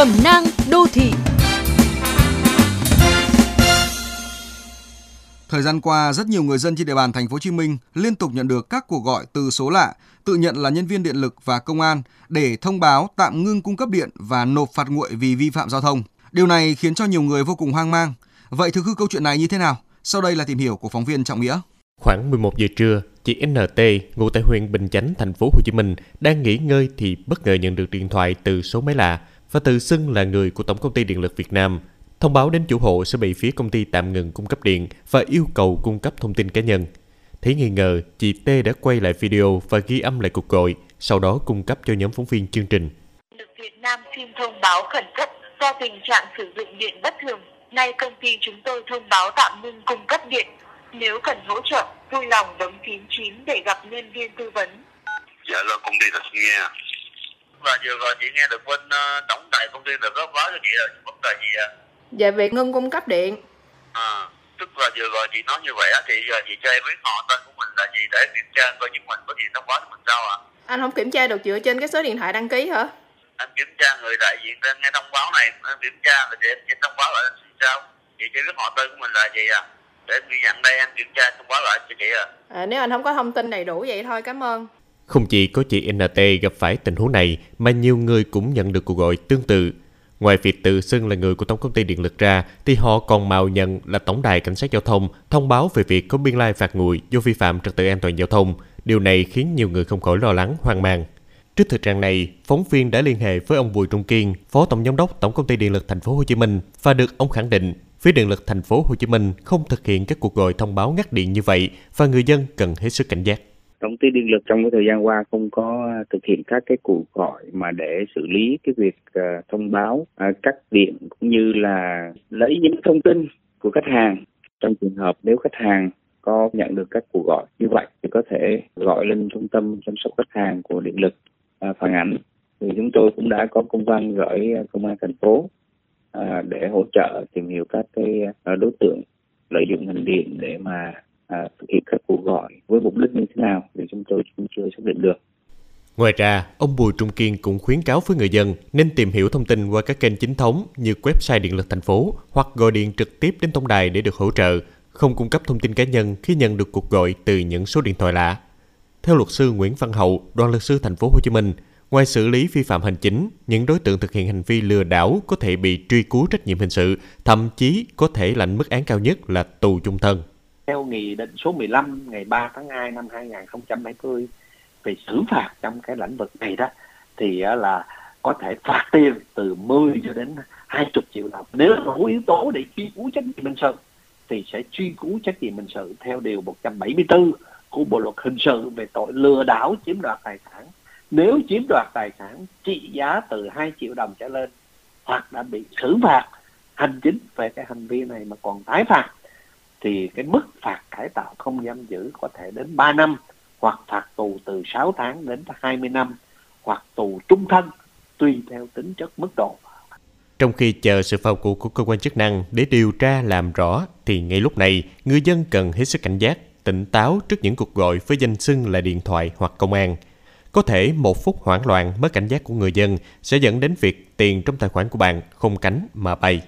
Cẩm nang đô thị Thời gian qua, rất nhiều người dân trên địa bàn thành phố Hồ Chí Minh liên tục nhận được các cuộc gọi từ số lạ, tự nhận là nhân viên điện lực và công an để thông báo tạm ngưng cung cấp điện và nộp phạt nguội vì vi phạm giao thông. Điều này khiến cho nhiều người vô cùng hoang mang. Vậy thực hư câu chuyện này như thế nào? Sau đây là tìm hiểu của phóng viên Trọng Nghĩa. Khoảng 11 giờ trưa, chị NT, ngụ tại huyện Bình Chánh, thành phố Hồ Chí Minh, đang nghỉ ngơi thì bất ngờ nhận được điện thoại từ số máy lạ và tự xưng là người của Tổng công ty Điện lực Việt Nam thông báo đến chủ hộ sẽ bị phía công ty tạm ngừng cung cấp điện và yêu cầu cung cấp thông tin cá nhân. Thấy nghi ngờ, chị T đã quay lại video và ghi âm lại cuộc gọi, sau đó cung cấp cho nhóm phóng viên chương trình. Lực Việt Nam xin thông báo khẩn cấp do tình trạng sử dụng điện bất thường. Nay công ty chúng tôi thông báo tạm ngưng cung cấp điện. Nếu cần hỗ trợ, vui lòng bấm phím 9 để gặp nhân viên tư vấn. Dạ là công ty thật nghe. Và vừa rồi chị nghe được bên uh, tổng đài công ty được báo cho chị là vấn đề gì ạ? À? Về việc ngưng cung cấp điện. À, tức là vừa rồi chị nói như vậy á, thì giờ chị cho em biết họ tên của mình là gì để kiểm tra coi chúng mình có gì thông báo cho mình sao ạ? À? Anh không kiểm tra được dựa trên cái số điện thoại đăng ký hả? Anh kiểm tra người đại diện tên nghe thông báo này, anh kiểm tra rồi chị em xin thông báo lại sao? Chị cho biết họ tên của mình là gì à? Để em ghi nhận đây em kiểm tra thông báo lại cho chị à. à. Nếu anh không có thông tin đầy đủ vậy thôi, cảm ơn. Không chỉ có chị NT gặp phải tình huống này, mà nhiều người cũng nhận được cuộc gọi tương tự Ngoài việc tự xưng là người của Tổng công ty Điện lực ra, thì họ còn mạo nhận là Tổng đài Cảnh sát Giao thông thông báo về việc có biên lai phạt nguội do vi phạm trật tự an toàn giao thông. Điều này khiến nhiều người không khỏi lo lắng, hoang mang. Trước thực trạng này, phóng viên đã liên hệ với ông Bùi Trung Kiên, Phó Tổng giám đốc Tổng công ty Điện lực Thành phố Hồ Chí Minh và được ông khẳng định phía Điện lực Thành phố Hồ Chí Minh không thực hiện các cuộc gọi thông báo ngắt điện như vậy và người dân cần hết sức cảnh giác. Tổng ty điện lực trong cái thời gian qua không có à, thực hiện các cái cuộc gọi mà để xử lý cái việc uh, thông báo uh, cắt điện cũng như là lấy những thông tin của khách hàng. Trong trường hợp nếu khách hàng có nhận được các cuộc gọi như vậy thì có thể gọi lên trung tâm chăm sóc khách hàng của điện lực uh, phản ảnh thì chúng tôi cũng đã có công văn gửi công an thành phố để hỗ trợ tìm hiểu các cái đối tượng lợi dụng ngành điện để mà à, thực hiện các cuộc gọi với mục đích như thế nào thì chúng tôi cũng chưa xác định được. Ngoài ra, ông Bùi Trung Kiên cũng khuyến cáo với người dân nên tìm hiểu thông tin qua các kênh chính thống như website điện lực thành phố hoặc gọi điện trực tiếp đến tổng đài để được hỗ trợ, không cung cấp thông tin cá nhân khi nhận được cuộc gọi từ những số điện thoại lạ. Theo luật sư Nguyễn Văn Hậu, đoàn luật sư thành phố Hồ Chí Minh, ngoài xử lý vi phạm hành chính, những đối tượng thực hiện hành vi lừa đảo có thể bị truy cứu trách nhiệm hình sự, thậm chí có thể lãnh mức án cao nhất là tù chung thân theo nghị định số 15 ngày 3 tháng 2 năm 2020 về xử phạt trong cái lĩnh vực này đó, thì là có thể phạt tiền từ 10 cho đến 20 triệu đồng. Nếu đủ yếu tố để truy cứu trách nhiệm hình sự thì sẽ truy cứu trách nhiệm hình sự theo điều 174 của Bộ luật hình sự về tội lừa đảo chiếm đoạt tài sản. Nếu chiếm đoạt tài sản, trị giá từ 2 triệu đồng trở lên hoặc đã bị xử phạt, hành chính về cái hành vi này mà còn tái phạt thì cái mức phạt cải tạo không giam giữ có thể đến 3 năm hoặc phạt tù từ 6 tháng đến 20 năm hoặc tù trung thân tùy theo tính chất mức độ. Trong khi chờ sự vào cuộc của cơ quan chức năng để điều tra làm rõ thì ngay lúc này người dân cần hết sức cảnh giác, tỉnh táo trước những cuộc gọi với danh xưng là điện thoại hoặc công an. Có thể một phút hoảng loạn mất cảnh giác của người dân sẽ dẫn đến việc tiền trong tài khoản của bạn không cánh mà bay.